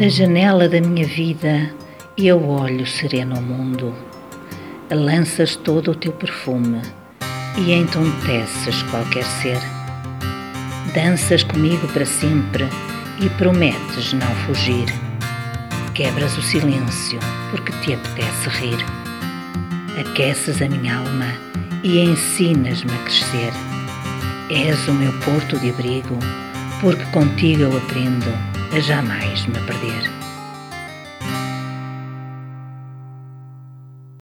Da janela da minha vida eu olho sereno ao mundo. Lanças todo o teu perfume e entonteces qualquer ser. Danças comigo para sempre e prometes não fugir. Quebras o silêncio porque te apetece rir. Aqueces a minha alma e ensinas-me a crescer. És o meu porto de abrigo, porque contigo eu aprendo a jamais me perder.